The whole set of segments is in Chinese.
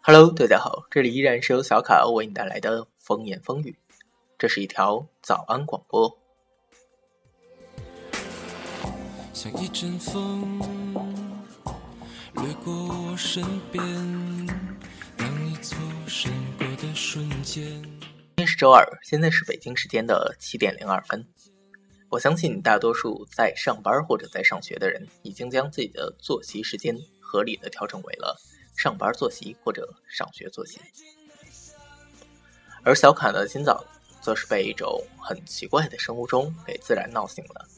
Hello，大家好，这里依然是由小卡为你带来的风言风语，这是一条早安广播。像一阵风掠过我身边，今天是周二，现在是北京时间的七点零二分。我相信大多数在上班或者在上学的人，已经将自己的作息时间合理的调整为了上班作息或者上学作息。而小卡呢，今早则是被一种很奇怪的生物钟给自然闹醒了。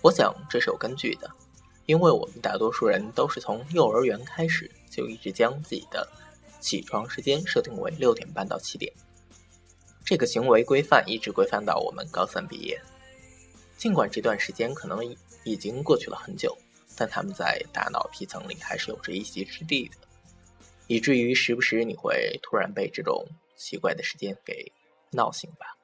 我想这是有根据的，因为我们大多数人都是从幼儿园开始就一直将自己的起床时间设定为六点半到七点，这个行为规范一直规范到我们高三毕业。尽管这段时间可能已经过去了很久，但他们在大脑皮层里还是有着一席之地的，以至于时不时你会突然被这种奇怪的时间给闹醒吧。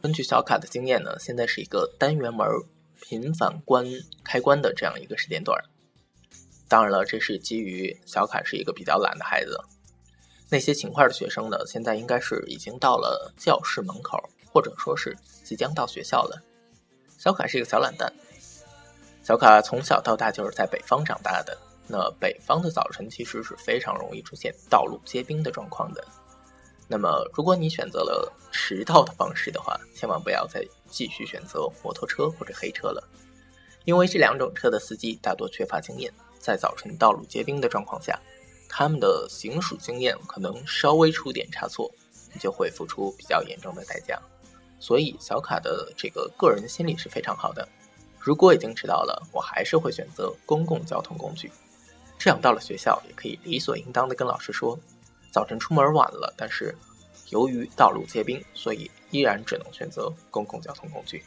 根据小卡的经验呢，现在是一个单元门频繁关开关的这样一个时间段。当然了，这是基于小卡是一个比较懒的孩子。那些勤快的学生呢，现在应该是已经到了教室门口，或者说是即将到学校了。小卡是一个小懒蛋。小卡从小到大就是在北方长大的，那北方的早晨其实是非常容易出现道路结冰的状况的。那么，如果你选择了迟到的方式的话，千万不要再继续选择摩托车或者黑车了，因为这两种车的司机大多缺乏经验，在早晨道路结冰的状况下，他们的行驶经验可能稍微出点差错，你就会付出比较严重的代价。所以，小卡的这个个人心理是非常好的。如果已经迟到了，我还是会选择公共交通工具，这样到了学校也可以理所应当的跟老师说。早晨出门晚了，但是由于道路结冰，所以依然只能选择公共交通工具。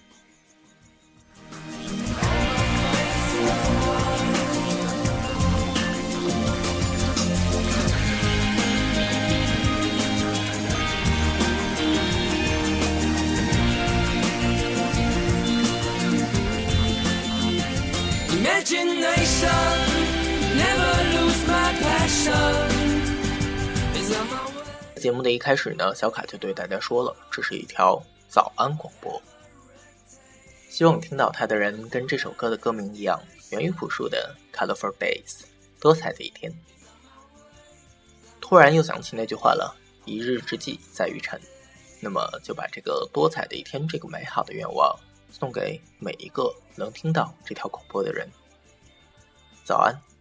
节目的一开始呢，小卡就对大家说了，这是一条早安广播。希望听到它的人跟这首歌的歌名一样，源于朴树的 “Colorful Days”，多彩的一天。突然又想起那句话了：“一日之计在于晨。”那么就把这个多彩的一天这个美好的愿望送给每一个能听到这条广播的人。早安。